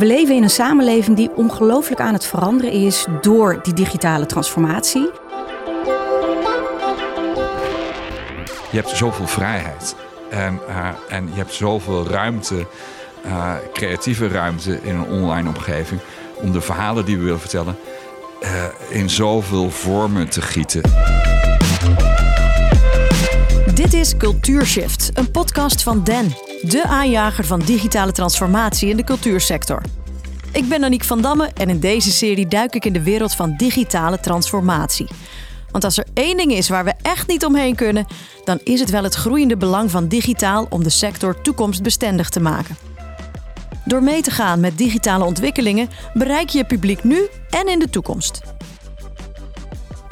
We leven in een samenleving die ongelooflijk aan het veranderen is door die digitale transformatie. Je hebt zoveel vrijheid en, uh, en je hebt zoveel ruimte, uh, creatieve ruimte in een online omgeving om de verhalen die we willen vertellen uh, in zoveel vormen te gieten. Dit is Cultuurshift, een podcast van Den, de aanjager van digitale transformatie in de cultuursector. Ik ben Aniek van Damme en in deze serie duik ik in de wereld van digitale transformatie. Want als er één ding is waar we echt niet omheen kunnen, dan is het wel het groeiende belang van digitaal om de sector toekomstbestendig te maken. Door mee te gaan met digitale ontwikkelingen bereik je je publiek nu en in de toekomst.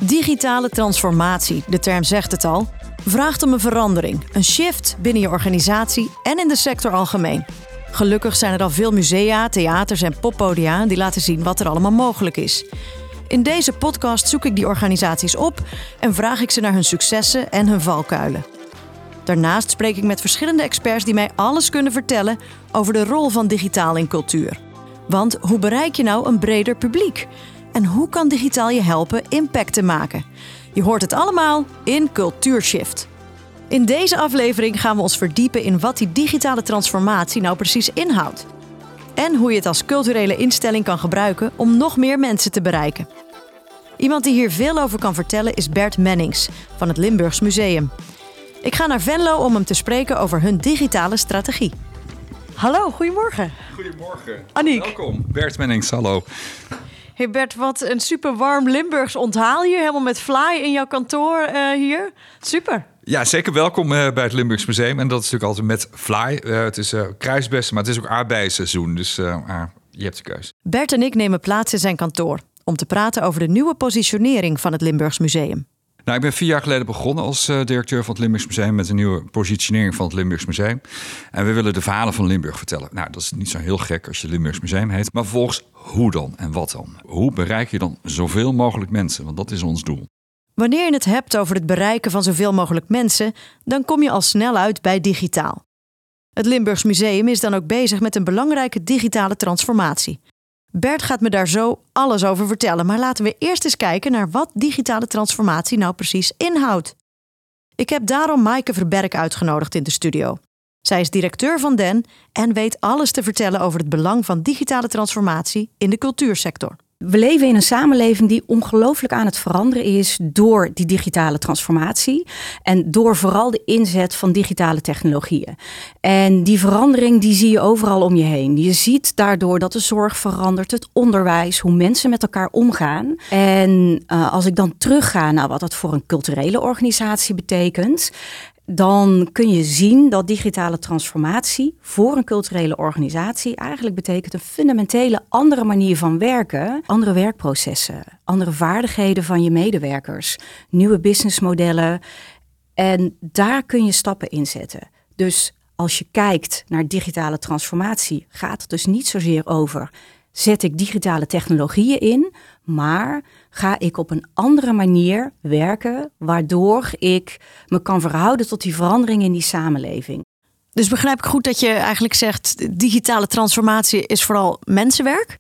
Digitale transformatie, de term zegt het al, vraagt om een verandering, een shift binnen je organisatie en in de sector algemeen. Gelukkig zijn er al veel musea, theaters en poppodia die laten zien wat er allemaal mogelijk is. In deze podcast zoek ik die organisaties op en vraag ik ze naar hun successen en hun valkuilen. Daarnaast spreek ik met verschillende experts die mij alles kunnen vertellen over de rol van digitaal in cultuur. Want hoe bereik je nou een breder publiek? En hoe kan digitaal je helpen impact te maken? Je hoort het allemaal in Cultuurshift. In deze aflevering gaan we ons verdiepen in wat die digitale transformatie nou precies inhoudt. En hoe je het als culturele instelling kan gebruiken om nog meer mensen te bereiken. Iemand die hier veel over kan vertellen is Bert Mennings van het Limburgs Museum. Ik ga naar Venlo om hem te spreken over hun digitale strategie. Hallo, goedemorgen. Goedemorgen. Aniek. Welkom. Bert Mennings, hallo. Hey Bert, wat een super warm Limburgs onthaal je. Helemaal met fly in jouw kantoor uh, hier. Super. Ja, zeker welkom uh, bij het Limburgs Museum. En dat is natuurlijk altijd met fly. Uh, het is kruisbessen, maar het is ook aardbeisseizoen. Dus je hebt de keus. Bert en ik nemen plaats in zijn kantoor om te praten over de nieuwe positionering van het Limburgs Museum. Nou, ik ben vier jaar geleden begonnen als uh, directeur van het Limburgs Museum met een nieuwe positionering van het Limburgs Museum. En we willen de verhalen van Limburg vertellen. Nou, dat is niet zo heel gek als je Limburgs Museum heet. Maar vervolgens, hoe dan en wat dan? Hoe bereik je dan zoveel mogelijk mensen? Want dat is ons doel. Wanneer je het hebt over het bereiken van zoveel mogelijk mensen, dan kom je al snel uit bij digitaal. Het Limburgs Museum is dan ook bezig met een belangrijke digitale transformatie. Bert gaat me daar zo alles over vertellen, maar laten we eerst eens kijken naar wat digitale transformatie nou precies inhoudt. Ik heb daarom Maaike Verberk uitgenodigd in de studio. Zij is directeur van DEN en weet alles te vertellen over het belang van digitale transformatie in de cultuursector. We leven in een samenleving die ongelooflijk aan het veranderen is door die digitale transformatie en door vooral de inzet van digitale technologieën. En die verandering die zie je overal om je heen. Je ziet daardoor dat de zorg verandert, het onderwijs, hoe mensen met elkaar omgaan. En uh, als ik dan terugga naar wat dat voor een culturele organisatie betekent, dan kun je zien dat digitale transformatie voor een culturele organisatie eigenlijk betekent een fundamentele andere manier van werken, andere werkprocessen, andere vaardigheden van je medewerkers, nieuwe businessmodellen. En daar kun je stappen in zetten. Dus als je kijkt naar digitale transformatie, gaat het dus niet zozeer over zet ik digitale technologieën in, maar ga ik op een andere manier werken, waardoor ik me kan verhouden tot die verandering in die samenleving. Dus begrijp ik goed dat je eigenlijk zegt, digitale transformatie is vooral mensenwerk?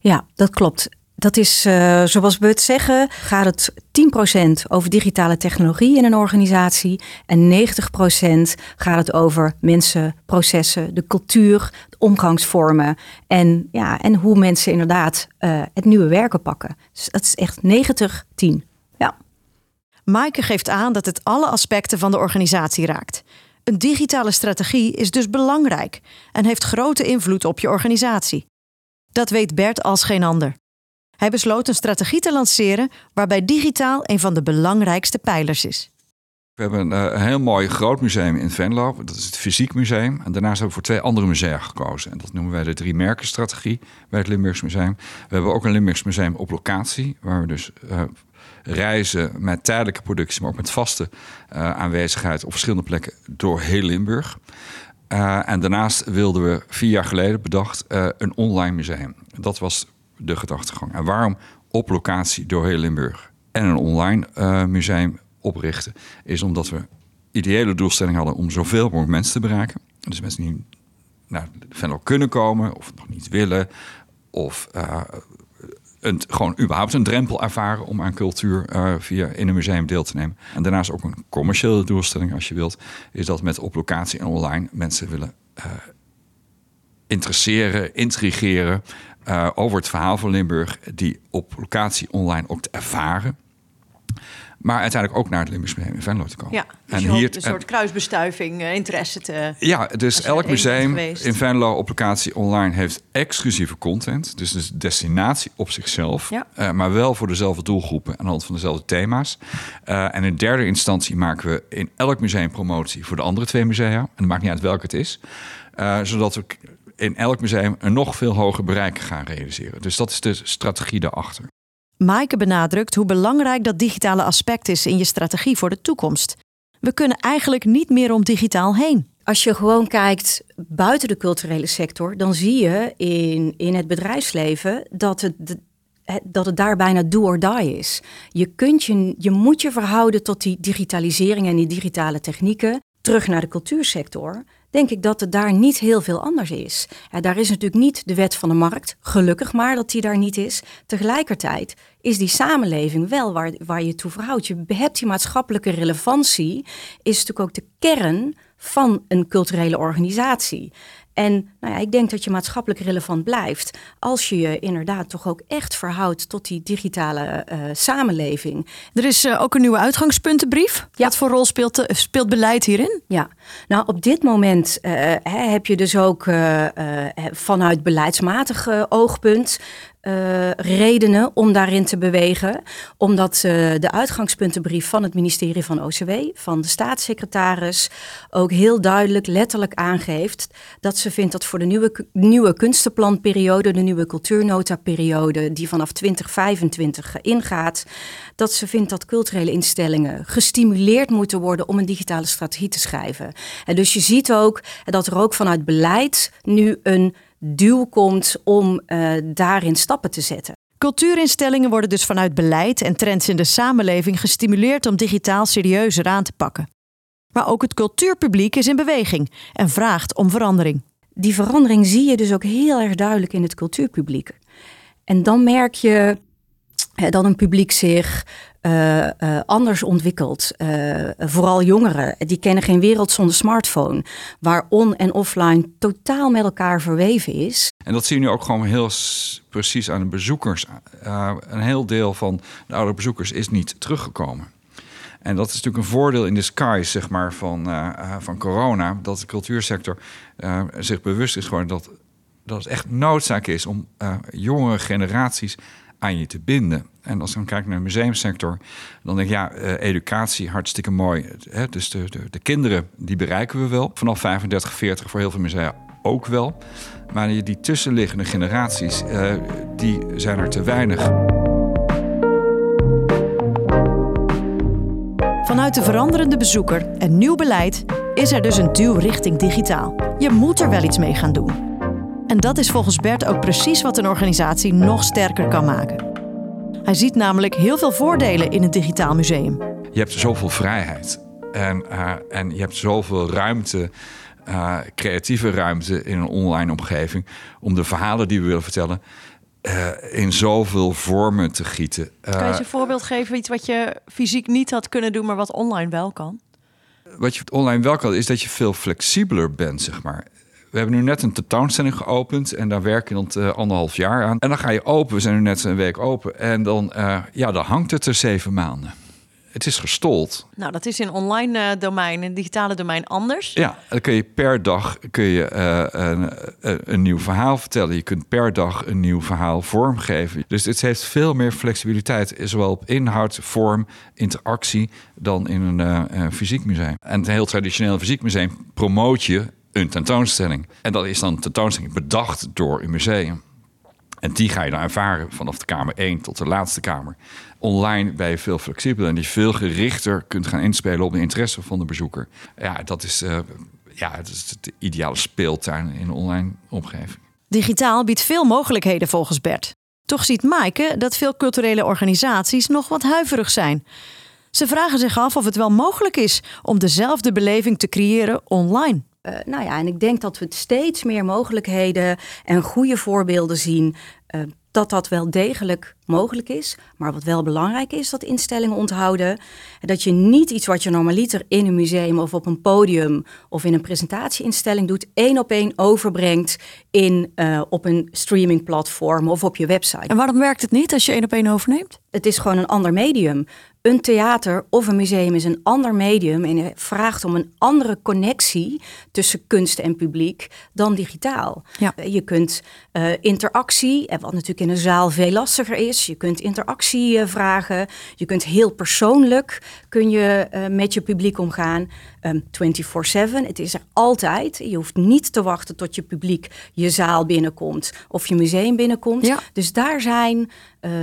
Ja, dat klopt. Dat is, uh, zoals we het zeggen, gaat het 10% over digitale technologie in een organisatie en 90% gaat het over mensen, processen, de cultuur, de omgangsvormen en, ja, en hoe mensen inderdaad uh, het nieuwe werken pakken. Dus dat is echt 90-10. Ja. Maaike geeft aan dat het alle aspecten van de organisatie raakt. Een digitale strategie is dus belangrijk en heeft grote invloed op je organisatie. Dat weet Bert als geen ander. Hij besloot een strategie te lanceren waarbij digitaal een van de belangrijkste pijlers is. We hebben een, uh, heel mooi groot museum in Venlo. Dat is het Fysiek Museum. En daarnaast hebben we voor twee andere musea gekozen. En dat noemen wij de drie merkenstrategie bij het Limburgs Museum. We hebben ook een Limburgs Museum op locatie. Waar we dus uh, reizen met tijdelijke productie, maar ook met vaste uh, aanwezigheid op verschillende plekken door heel Limburg. en daarnaast wilden we vier jaar geleden bedacht een online museum. Dat was de gedachtegang. En waarom op locatie door heel Limburg en een online uh, museum oprichten, is omdat we ideële doelstelling hadden om zoveel mogelijk mensen te bereiken. Dus mensen die naar Venlo kunnen komen of nog niet willen. Of uh, een, gewoon überhaupt een drempel ervaren om aan cultuur uh, via in een museum deel te nemen. En daarnaast ook een commerciële doelstelling, als je wilt, is dat met op locatie en online mensen willen uh, interesseren, intrigeren uh, over het verhaal van Limburg, die op locatie online ook te ervaren. Maar uiteindelijk ook naar het Limburgs Museum in Venlo te komen. Ja, dus en hier een soort kruisbestuiving, uh, interesse te... Ja, dus elk museum in Venlo op locatie online heeft exclusieve content. Dus een destinatie op zichzelf. Ja. Uh, maar wel voor dezelfde doelgroepen aan de hand van dezelfde thema's. Uh, en in derde instantie maken we in elk museum promotie voor de andere twee musea. En het maakt niet uit welke het is. zodat we in elk museum een nog veel hoger bereik gaan realiseren. Dus dat is de strategie daarachter. Maaike benadrukt hoe belangrijk dat digitale aspect is in je strategie voor de toekomst. We kunnen eigenlijk niet meer om digitaal heen. Als je gewoon kijkt buiten de culturele sector, dan zie je in, in het bedrijfsleven dat het, dat het daar bijna do or die is. Je, kunt je, je moet je verhouden tot die digitalisering en die digitale technieken. Terug naar de cultuursector denk ik dat het daar niet heel veel anders is. Ja, daar is natuurlijk niet de wet van de markt, gelukkig maar dat die daar niet is. Tegelijkertijd is die samenleving wel waar, waar je toe verhoudt. Je hebt die maatschappelijke relevantie, is natuurlijk ook de kern van een culturele organisatie. En nou ja, ik denk dat je maatschappelijk relevant blijft als je je inderdaad toch ook echt verhoudt tot die digitale uh, samenleving. Er is uh, ook een nieuwe uitgangspuntenbrief. Ja. Wat voor rol speelt, uh, speelt beleid hierin? Ja, nou op dit moment heb je dus ook vanuit beleidsmatig oogpunt uh, redenen om daarin te bewegen. Omdat uh, de uitgangspuntenbrief van het ministerie van OCW, van de staatssecretaris, ook heel duidelijk, letterlijk aangeeft dat ze vindt dat voor de nieuwe, nieuwe kunstenplanperiode, de nieuwe cultuurnotaperiode, die vanaf 2025 ingaat, dat ze vindt dat culturele instellingen gestimuleerd moeten worden om een digitale strategie te schrijven. En dus je ziet ook dat er ook vanuit beleid nu een duw komt om uh, daarin stappen te zetten. Cultuurinstellingen worden dus vanuit beleid en trends in de samenleving gestimuleerd om digitaal serieuzer aan te pakken. Maar ook het cultuurpubliek is in beweging en vraagt om verandering. Die verandering zie je dus ook heel erg duidelijk in het cultuurpubliek. En dan merk je dat een publiek zich uh, uh, anders ontwikkelt. Uh, vooral jongeren, die kennen geen wereld zonder smartphone, waar on- en offline totaal met elkaar verweven is. En dat zie je nu ook gewoon heel precies aan de bezoekers. een heel deel van de oude bezoekers is niet teruggekomen. En dat is natuurlijk een voordeel in disguise zeg maar, van, van corona, dat de cultuursector zich bewust is geworden dat, dat het echt noodzaak is om jongere generaties aan je te binden. En als ik dan kijk naar de museumsector, dan denk ik ja, educatie hartstikke mooi. Hè? Dus de, de, de, kinderen, die bereiken we wel. Vanaf 35, 40 voor heel veel musea ook wel. Maar die, tussenliggende generaties, die zijn er te weinig. Vanuit de veranderende bezoeker en nieuw beleid is er dus een duw richting digitaal. Je moet er wel iets mee gaan doen. En dat is volgens Bert ook precies wat een organisatie nog sterker kan maken. Hij ziet namelijk heel veel voordelen in een digitaal museum. Je hebt zoveel vrijheid en, uh, en je hebt zoveel ruimte, uh, creatieve ruimte in een online omgeving om de verhalen die we willen vertellen uh, in zoveel vormen te gieten. kan je eens een voorbeeld geven, iets wat je fysiek niet had kunnen doen, maar wat online wel kan? Wat je online wel kan, is dat je veel flexibeler bent, zeg maar we hebben nu net een tentoonstelling geopend en daar werken we dan uh, anderhalf jaar aan. En dan ga je open, we zijn nu net een week open en dan, uh, ja, dan hangt het er zeven maanden. Het is gestold. Nou, dat is in online uh, domein, in digitale domein anders. Ja, dan kun je per dag kun je, een, een, nieuw verhaal vertellen. Je kunt per dag een nieuw verhaal vormgeven. Dus het heeft veel meer flexibiliteit, zowel op inhoud, vorm, interactie, dan in een fysiek museum. En een heel traditioneel fysiek museum promoot je een tentoonstelling. En dat is dan een tentoonstelling bedacht door een museum. En die ga je dan ervaren vanaf de kamer 1 tot de laatste kamer. Online ben je veel flexibeler en die veel gerichter kunt gaan inspelen op de interesse van de bezoeker. Ja, dat is, uh, ja, dat is de ideale speeltuin in een online omgeving. Digitaal biedt veel mogelijkheden volgens Bert. Toch ziet Maaike dat veel culturele organisaties nog wat huiverig zijn. Ze vragen zich af of het wel mogelijk is om dezelfde beleving te creëren online. Uh, nou ja, en ik denk dat we steeds meer mogelijkheden en goede voorbeelden zien. Uh, dat dat wel degelijk mogelijk is. Maar wat wel belangrijk is, dat instellingen onthouden. Dat je niet iets wat je normaliter in een museum of op een podium of in een presentatieinstelling doet, één op één overbrengt in, uh, op een streamingplatform of op je website. En waarom werkt het niet als je één op één overneemt? Het is gewoon een ander medium. Een theater of een museum is een ander medium en vraagt om een andere connectie tussen kunst en publiek dan digitaal. Ja. Eh, je kunt uh, interactie, wat natuurlijk in een zaal veel lastiger is, je kunt interactie uh, vragen, je kunt heel persoonlijk kun je met je publiek omgaan. Um, ehm, 24/7, het is er altijd. Je hoeft niet te wachten tot je publiek je zaal binnenkomt of je museum binnenkomt. Ja. Dus daar zijn,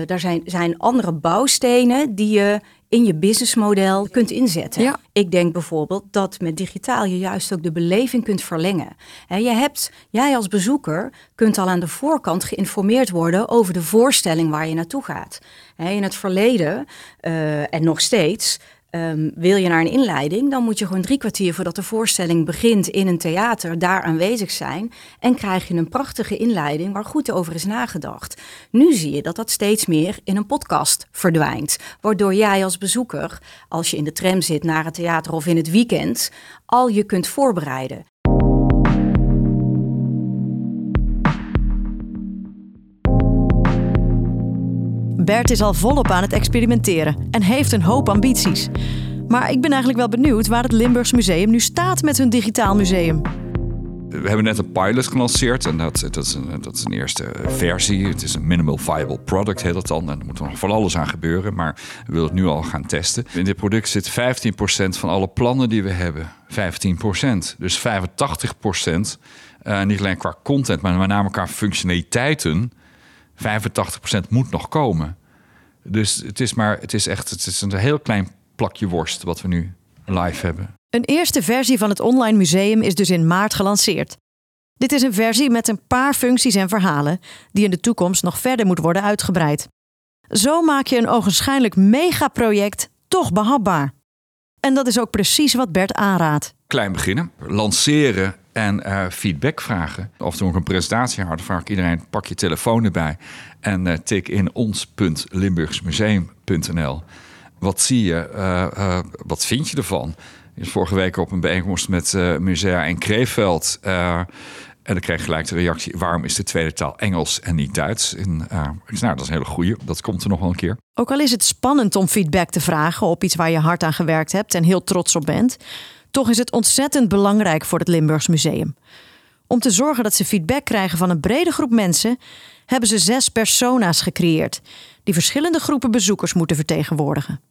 daar zijn, zijn andere bouwstenen die je in je businessmodel kunt inzetten. Ja. Ik denk bijvoorbeeld dat met digitaal je juist ook de beleving kunt verlengen. je hebt, jij als bezoeker kunt al aan de voorkant geïnformeerd worden over de voorstelling waar je naartoe gaat. in het verleden uh, en nog steeds Um, wil je naar een inleiding, dan moet je gewoon drie kwartier voordat de voorstelling begint in een theater daar aanwezig zijn. En krijg je een prachtige inleiding waar goed over is nagedacht. Nu zie je dat dat steeds meer in een podcast verdwijnt. Waardoor jij als bezoeker, als je in de tram zit naar het theater of in het weekend, al je kunt voorbereiden. Bert is al volop aan het experimenteren en heeft een hoop ambities. Maar ik ben eigenlijk wel benieuwd waar het Limburgs Museum nu staat met hun digitaal museum. We hebben net een pilot gelanceerd en dat, dat, is een, dat is een eerste versie. Het is een minimal viable product, heet dat dan. En er moet nog van alles aan gebeuren, maar we willen het nu al gaan testen. In dit product zit 15% van alle plannen die we hebben. 15%. Dus 85%, uh, niet alleen qua content, maar met name qua functionaliteiten 85% moet nog komen. Dus het is maar, het is echt, het is een heel klein plakje worst wat we nu live hebben. Een eerste versie van het online museum is dus in maart gelanceerd. Dit is een versie met een paar functies en verhalen die in de toekomst nog verder moet worden uitgebreid. Zo maak je een ogenschijnlijk megaproject toch behapbaar. En dat is ook precies wat Bert aanraadt. Klein beginnen, lanceren en uh, feedback vragen. Of toen ik een presentatie had, vraag ik iedereen: pak je telefoon erbij en uh, tik in ons.limburgsmuseum.nl. Wat zie je? Uh, wat vind je ervan? Ik vorige week op een bijeenkomst met musea in Kreeveld. en dan kreeg ik gelijk de reactie: waarom is de tweede taal Engels en niet Duits? En, ik nou, dat is een hele goeie. Dat komt er nog wel een keer. Ook al is het spannend om feedback te vragen op iets waar je hard aan gewerkt hebt en heel trots op bent. Toch is het ontzettend belangrijk voor het Limburgs Museum. Om te zorgen dat ze feedback krijgen van een brede groep mensen, hebben ze zes persona's gecreëerd, die verschillende groepen bezoekers moeten vertegenwoordigen.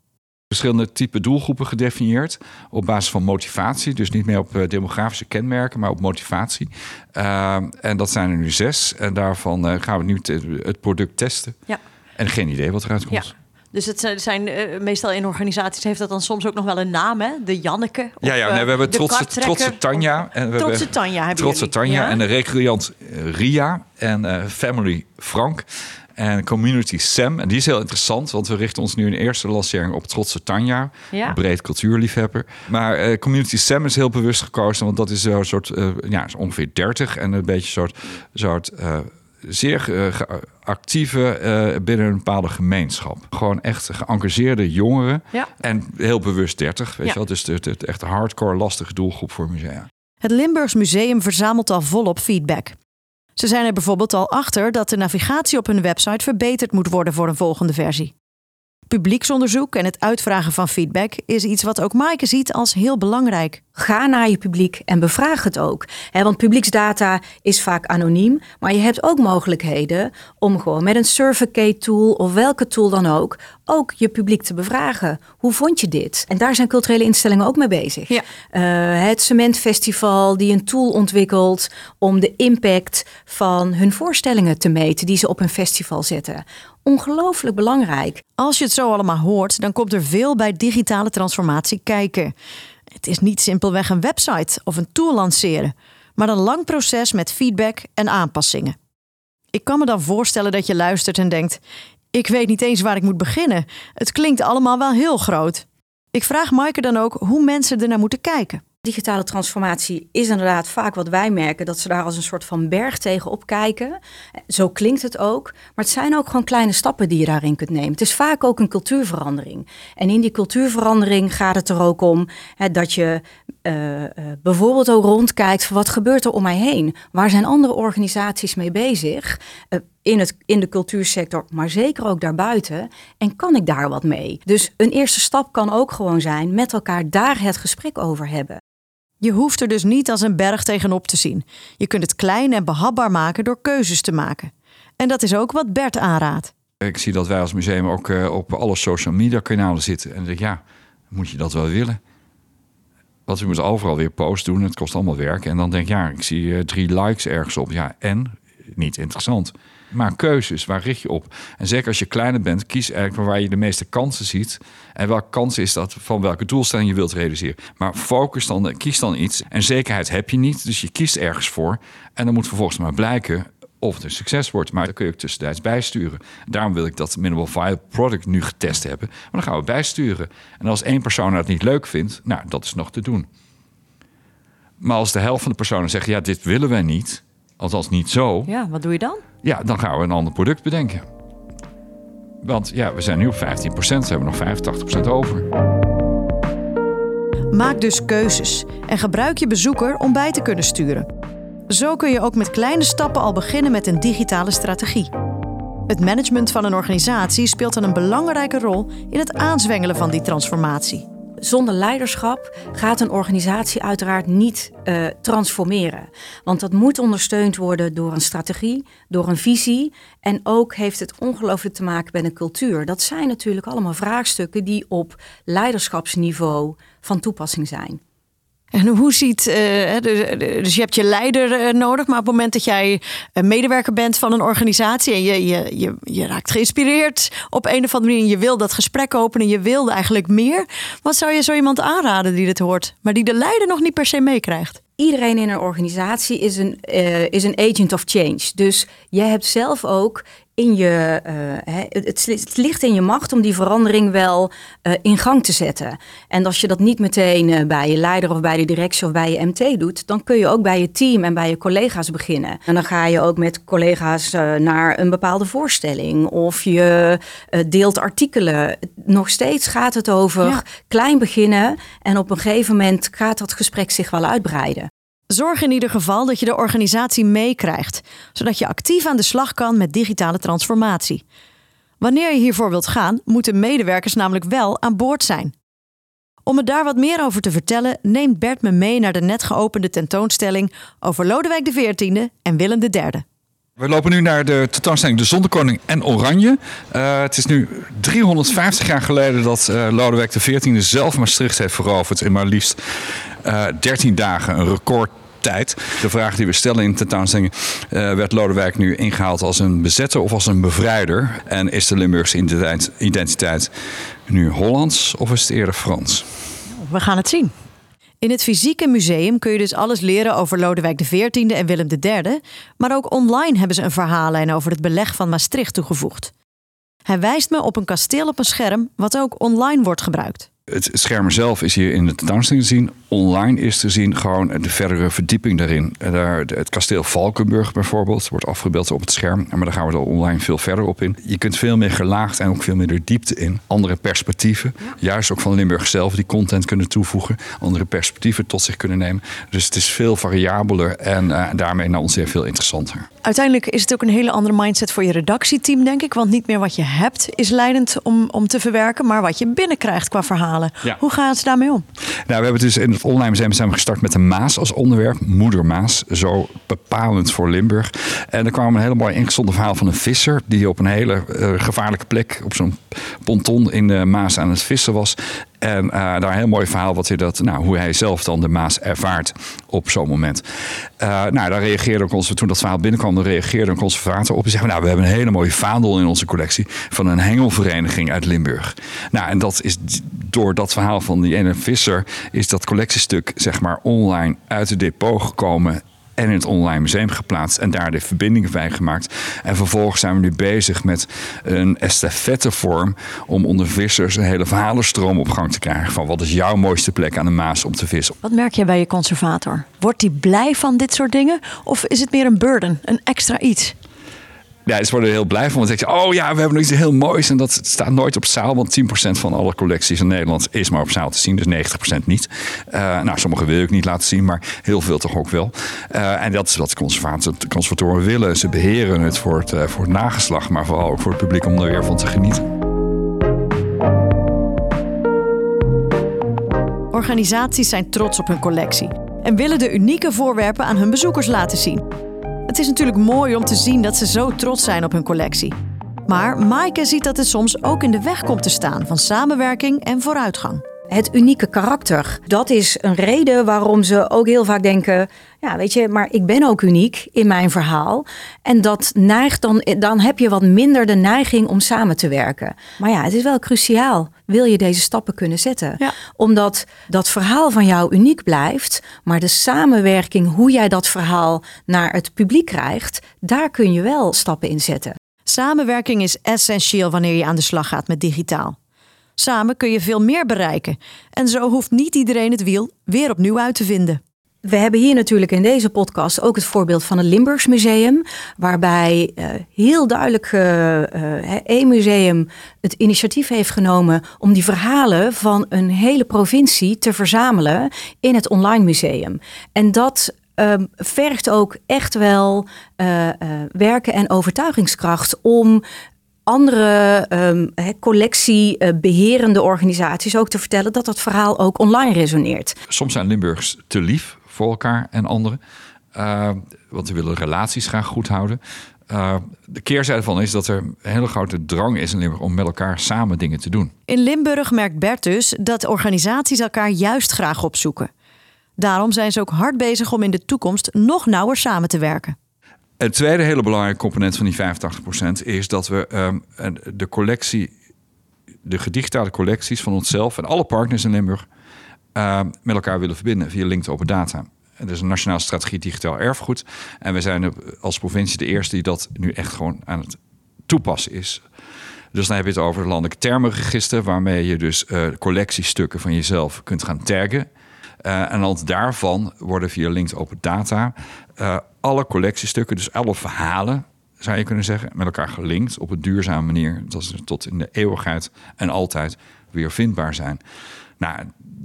Verschillende type doelgroepen gedefinieerd op basis van motivatie. Dus niet meer op eh, demografische kenmerken, maar op motivatie. Uh, en dat zijn er nu zes. En daarvan uh, gaan we nu het product testen. Ja. En geen idee wat eruit komt. Ja. Dus het zijn uh, meestal in organisaties heeft dat dan soms ook nog wel een naam, hè? De Janneke. Of, ja, ja nee, we hebben trotse, trotse Tanja. En we trotse Tanja hebben Trotse Tanja en de recreant eh, Ria en uh, Family Frank. En Community Sam. En die is heel interessant, want we richten ons nu in eerste lancering op Trotse Tanja. Ja. Breed cultuurliefhebber. Maar uh, Community Sam is heel bewust gekozen, want dat is een soort, ja, ongeveer 30 en een beetje een soort, soort zeer actieve uh, binnen een bepaalde gemeenschap. Gewoon echt geëngageerde jongeren. Ja. En heel bewust 30, weet je wel. Dus de, de echt hardcore lastige doelgroep voor musea. Het Limburgs Museum verzamelt al volop feedback. Ze zijn er bijvoorbeeld al achter dat de navigatie op hun website verbeterd moet worden voor een volgende versie. Publieksonderzoek en het uitvragen van feedback is iets wat ook Maaike ziet als heel belangrijk. Ga naar je publiek en bevraag het ook. want publieksdata is vaak anoniem, maar je hebt ook mogelijkheden om gewoon met een Survey tool of welke tool dan ook, ook je publiek te bevragen. Hoe vond je dit? En daar zijn culturele instellingen ook mee bezig. Ja. Uh, het Cementfestival die een tool ontwikkelt om de impact van hun voorstellingen te meten die ze op een festival zetten ongelooflijk belangrijk. Als je het zo allemaal hoort, dan komt er veel bij digitale transformatie kijken. Het is niet simpelweg een website of een tool lanceren, maar een lang proces met feedback en aanpassingen. Ik kan me dan voorstellen dat je luistert en denkt: ik weet niet eens waar ik moet beginnen. Het klinkt allemaal wel heel groot. Ik vraag Maaike dan ook hoe mensen er naar moeten kijken. Digitale transformatie is inderdaad vaak wat wij merken, dat ze daar als een soort van berg tegenop kijken. Zo klinkt het ook. Maar het zijn ook gewoon kleine stappen die je daarin kunt nemen. Het is vaak ook een cultuurverandering. En in die cultuurverandering gaat het er ook om hè, dat je uh, uh, bijvoorbeeld ook rondkijkt van wat gebeurt er om mij heen? Waar zijn andere organisaties mee bezig? In, het, in de cultuursector, maar zeker ook daarbuiten. En kan ik daar wat mee? Dus een eerste stap kan ook gewoon zijn met elkaar daar het gesprek over hebben. Je hoeft er dus niet als een berg tegenop te zien. Je kunt het klein en behapbaar maken door keuzes te maken. En dat is ook wat Bert aanraadt. Ik zie dat wij als museum ook uh, op alle social media kanalen zitten. En dan denk ja, moet je dat wel willen? Want we moeten overal weer post doen. Het kost allemaal werk. En dan denk ik, ja, ik zie uh, drie likes ergens op. Ja, en? Niet interessant. Maar keuzes, waar richt je op? En zeker als je kleiner bent, kies eigenlijk waar je de meeste kansen ziet. En welke kans is dat van welke doelstelling je wilt realiseren. Maar focus dan, kies dan iets. En zekerheid heb je niet, dus je kiest ergens voor. En dan moet vervolgens maar blijken of het een succes wordt. Maar dan kun je ook tussentijds bijsturen. Daarom wil ik dat minimal viable product nu getest hebben. Maar dan gaan we bijsturen. En als één persoon dat niet leuk vindt, nou, dat is nog te doen. Maar als de helft van de personen zegt, ja, dit willen wij niet, althans niet zo. Ja, wat doe je dan? Ja, dan gaan we een ander product bedenken. Want ja, we zijn nu op 15%, we hebben nog 85% over. Maak dus keuzes en gebruik je bezoeker om bij te kunnen sturen. Zo kun je ook met kleine stappen al beginnen met een digitale strategie. Het management van een organisatie speelt dan een belangrijke rol in het aanzwengelen van die transformatie zonder leiderschap gaat een organisatie uiteraard niet uh, transformeren. Want dat moet ondersteund worden door een strategie, door een visie. En ook heeft het ongelooflijk te maken met een cultuur. Dat zijn natuurlijk allemaal vraagstukken die op leiderschapsniveau van toepassing zijn. En hoe ziet, uh, dus je hebt je leider uh, nodig, maar op het moment dat jij een medewerker bent van een organisatie en je, je, je, je raakt geïnspireerd op een of andere manier, en je wil dat gesprek openen, je wilde eigenlijk meer, wat zou je zo iemand aanraden die dit hoort, maar die de leider nog niet per se meekrijgt? Iedereen in een organisatie is een, is een agent of change. Dus jij hebt zelf ook in je, uh, het, het, ligt in je macht om die verandering wel uh, in gang te zetten. En als je dat niet meteen uh, bij je leider of bij de directie of bij je MT doet, dan kun je ook bij je team en bij je collega's beginnen. En dan ga je ook met collega's naar een bepaalde voorstelling of je deelt artikelen. Nog steeds gaat het over ja. klein beginnen en op een gegeven moment gaat dat gesprek zich wel uitbreiden. Zorg in ieder geval dat je de organisatie meekrijgt, zodat je actief aan de slag kan met digitale transformatie. Wanneer je hiervoor wilt gaan, moeten medewerkers namelijk wel aan boord zijn. Om me daar wat meer over te vertellen, neemt Bert me mee naar de net geopende tentoonstelling over Lodewijk XIV en Willem III. We lopen nu naar de tentoonstelling De Zondekoning en Oranje. Uh, het is nu 350 jaar geleden dat uh, Lodewijk XIV zelf Maastricht heeft veroverd in maar liefst uh, 13 dagen, een record tijd. De vraag die we stellen in tentoonstelling: uh, werd Lodewijk nu ingehaald als een bezetter of als een bevrijder? En is de Limburgse identiteit nu Hollands of is het eerder Frans? We gaan het zien. In het fysieke museum kun je dus alles leren over Lodewijk XIV en Willem III. Maar ook online hebben ze een verhaallijn over het beleg van Maastricht toegevoegd. Hij wijst me op een kasteel op een scherm, wat ook online wordt gebruikt. Het scherm zelf is hier in de tentoonstelling te zien. Online is te zien gewoon de verdere verdieping daarin. Daar, het kasteel Valkenburg bijvoorbeeld wordt afgebeeld op het scherm. Maar daar gaan we er online veel verder op in. Je kunt veel meer gelaagd en ook veel meer de diepte in. Andere perspectieven. Juist ook van Limburg zelf die content kunnen toevoegen. Andere perspectieven tot zich kunnen nemen. Dus het is veel variabeler en uh, daarmee naar ons veel interessanter. Uiteindelijk is het ook een hele andere mindset voor je redactieteam, denk ik. Want niet meer wat je hebt is leidend om, om te verwerken, maar wat je binnenkrijgt qua verhaal. Ja. Hoe gaan ze daarmee om? Nou, we hebben dus in online zijn we gestart met de Maas als onderwerp. Moeder Maas, zo bepalend voor Limburg. En er kwam een hele mooi ingezonden verhaal van een visser... die op een hele uh, gevaarlijke plek op zo'n ponton in de Maas aan het vissen was. En uh, daar een heel mooi verhaal wat hij dat, nou, hoe hij zelf dan de Maas ervaart op zo'n moment. Uh, nou, daar reageerde ook onze, toen dat verhaal binnenkwam, dan reageerde een conservator op. En zei, nou, we hebben een hele mooie vaandel in onze collectie van een hengelvereniging uit Limburg. Nou, en dat is door dat verhaal van die ene visser, is dat collectiestuk, zeg maar, online uit het depot gekomen en in het online museum geplaatst en daar de verbindingen bij gemaakt. En vervolgens zijn we nu bezig met een estafettevorm om onder vissers een hele verhalenstroom op gang te krijgen van wat is jouw mooiste plek aan de Maas om te vissen. Wat merk je bij je conservator? Wordt hij blij van dit soort dingen of is het meer een burden, een extra iets? Ja, ze worden er heel blij van. Want ze oh ja, we hebben nog iets heel moois. En dat staat nooit op zaal. Want 10% van alle collecties in Nederland is maar op zaal te zien. Dus 90% niet. Uh, nou, sommige wil ik niet laten zien. Maar heel veel toch ook wel. Uh, en dat is wat conservatoren willen. Ze beheren het voor het, uh, voor het nageslag. Maar vooral ook voor het publiek om er weer van te genieten. Organisaties zijn trots op hun collectie. En willen de unieke voorwerpen aan hun bezoekers laten zien. Het is natuurlijk mooi om te zien dat ze zo trots zijn op hun collectie. Maar Maaike ziet dat het soms ook in de weg komt te staan van samenwerking en vooruitgang. Het unieke karakter, dat is een reden waarom ze ook heel vaak denken: ja, weet je, maar ik ben ook uniek in mijn verhaal. En dat neigt dan, dan heb je wat minder de neiging om samen te werken. Maar ja, het is wel cruciaal. Wil je deze stappen kunnen zetten? Omdat dat verhaal van jou uniek blijft, maar de samenwerking, hoe jij dat verhaal naar het publiek krijgt, daar kun je wel stappen in zetten. Samenwerking is essentieel wanneer je aan de slag gaat met digitaal. Samen kun je veel meer bereiken. En zo hoeft niet iedereen het wiel weer opnieuw uit te vinden. We hebben hier natuurlijk in deze podcast ook het voorbeeld van het Limburgs Museum, waarbij uh, heel duidelijk uh, één museum het initiatief heeft genomen om die verhalen van een hele provincie te verzamelen in het online museum. En dat um, vergt ook echt wel werken en overtuigingskracht om andere um, collectiebeherende organisaties ook te vertellen dat dat verhaal ook online resoneert. Soms zijn Limburgs te lief voor elkaar en anderen. Uh, want ze willen relaties graag goed houden. Uh, de keerzijde van is dat er een hele grote drang is in Limburg om met elkaar samen dingen te doen. In Limburg merkt Bert dus dat organisaties elkaar juist graag opzoeken. Daarom zijn ze ook hard bezig om in de toekomst nog nauwer samen te werken. Het tweede hele belangrijke component van die 85% is dat we um, de collectie, de gedigitale collecties van onszelf en alle partners in Limburg uh, met elkaar willen verbinden via linked open data. Het is een nationale strategie digitaal erfgoed. En we zijn als provincie de eerste die dat nu echt gewoon aan het toepassen is. Dus dan heb je het over het landelijk termenregister, waarmee je dus uh, collectiestukken van jezelf kunt gaan taggen. Uh, en hand daarvan worden via linked open data uh, alle collectiestukken, dus alle verhalen, zou je kunnen zeggen, met elkaar gelinkt op een duurzame manier. Dat ze tot in de eeuwigheid en altijd weer vindbaar zijn. Nou,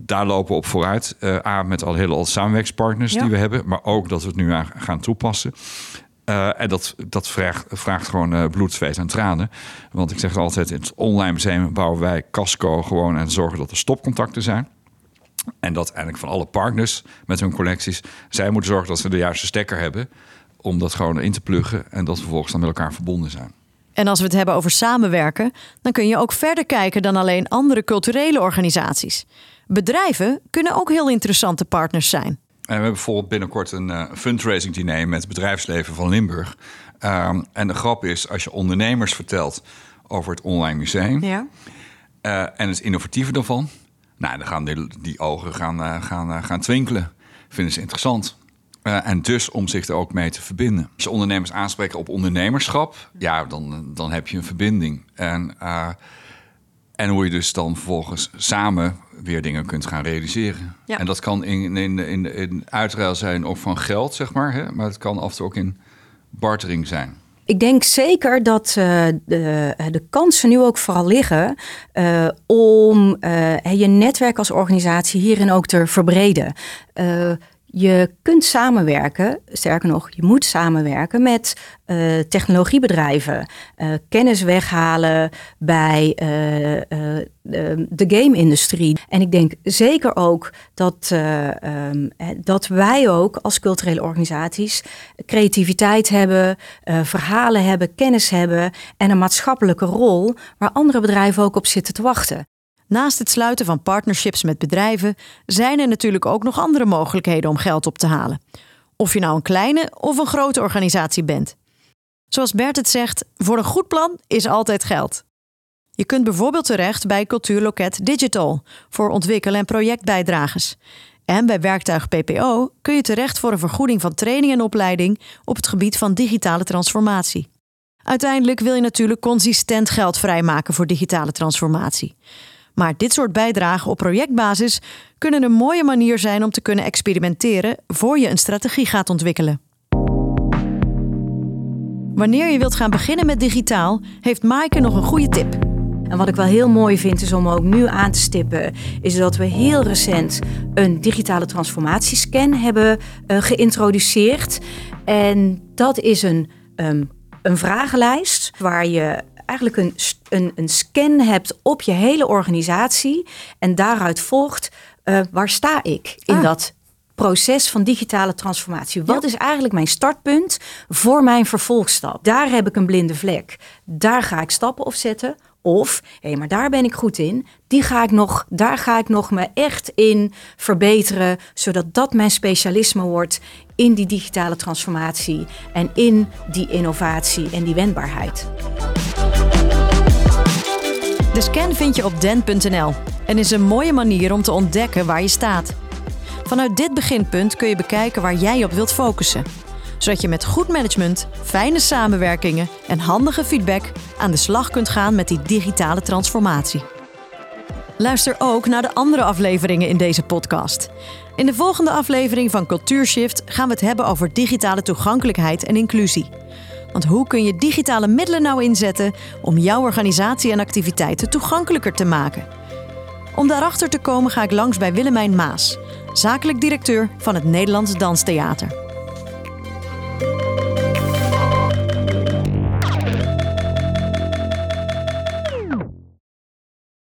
daar lopen we op vooruit. Uh, A, met al hele samenwerkspartners ja. die we hebben, maar ook dat we het nu aan gaan toepassen. Uh, en dat, dat vraagt, vraagt gewoon uh, bloed, zweet en tranen. Want ik zeg altijd, in het online museum bouwen wij casco gewoon en zorgen dat er stopcontacten zijn. En dat eigenlijk van alle partners met hun collecties, zij moeten zorgen dat ze de juiste stekker hebben om dat gewoon in te pluggen en dat we vervolgens dan met elkaar verbonden zijn. En als we het hebben over samenwerken, dan kun je ook verder kijken dan alleen andere culturele organisaties. Bedrijven kunnen ook heel interessante partners zijn. En we hebben bijvoorbeeld binnenkort een uh, fundraising diner met het bedrijfsleven van Limburg. Um, en de grap is, als je ondernemers vertelt over het online museum ja. uh, en het innovatieve daarvan, nou, dan gaan die, die ogen gaan, uh, gaan, gaan twinkelen. Vinden ze interessant. Uh, en dus om zich er ook mee te verbinden. Als je ondernemers aanspreken op ondernemerschap, ja, dan, dan heb je een verbinding. En, uh, en hoe je dus dan vervolgens samen weer dingen kunt gaan realiseren. Ja. En dat kan in, in, in, in uitruil zijn ook van geld, zeg maar. Hè? Maar het kan af en toe ook in bartering zijn. Ik denk zeker dat uh, de, de kansen nu ook vooral liggen uh, om uh, je netwerk als organisatie hierin ook te verbreden. Je kunt samenwerken, sterker nog, je moet samenwerken met uh, technologiebedrijven. Uh, kennis weghalen bij uh, de game-industrie. En ik denk zeker ook dat, um, dat wij ook als culturele organisaties creativiteit hebben, verhalen hebben, kennis hebben en een maatschappelijke rol waar andere bedrijven ook op zitten te wachten. Naast het sluiten van partnerships met bedrijven zijn er natuurlijk ook nog andere mogelijkheden om geld op te halen. Of je nou een kleine of een grote organisatie bent. Zoals Bert het zegt, voor een goed plan is altijd geld. Je kunt bijvoorbeeld terecht bij Cultuurloket Digital voor ontwikkelen en projectbijdrages. En bij Werktuig PPO kun je terecht voor een vergoeding van training en opleiding op het gebied van digitale transformatie. Uiteindelijk wil je natuurlijk consistent geld vrijmaken voor digitale transformatie. Maar dit soort bijdragen op projectbasis kunnen een mooie manier zijn om te kunnen experimenteren voor je een strategie gaat ontwikkelen. Wanneer je wilt gaan beginnen met digitaal, heeft Maaike nog een goede tip. En wat ik wel heel mooi vind is om ook nu aan te stippen, is dat we heel recent een digitale transformatiescan hebben uh, geïntroduceerd. En dat is een, um, een vragenlijst waar je eigenlijk een, een, een scan hebt op je hele organisatie. En daaruit volgt uh, waar sta ik in ah. dat proces van digitale transformatie. Wat is eigenlijk mijn startpunt voor mijn vervolgstap? Daar heb ik een blinde vlek. Daar ga ik stappen op zetten. Of, hé, maar daar ben ik goed in. Die ga ik nog, daar ga ik nog me echt in verbeteren, zodat dat mijn specialisme wordt in die digitale transformatie en in die innovatie en die wendbaarheid. De scan vind je op den.nl en is een mooie manier om te ontdekken waar je staat. Vanuit dit beginpunt kun je bekijken waar jij op wilt focussen, zodat je met goed management, fijne samenwerkingen en handige feedback aan de slag kunt gaan met die digitale transformatie. Luister ook naar de andere afleveringen in deze podcast. In de volgende aflevering van Cultuurshift gaan we het hebben over digitale toegankelijkheid en inclusie. Want hoe kun je digitale middelen nou inzetten om jouw organisatie en activiteiten toegankelijker te maken? Om daarachter te komen ga ik langs bij Willemijn Maas, zakelijk directeur van het Nederlands Danstheater.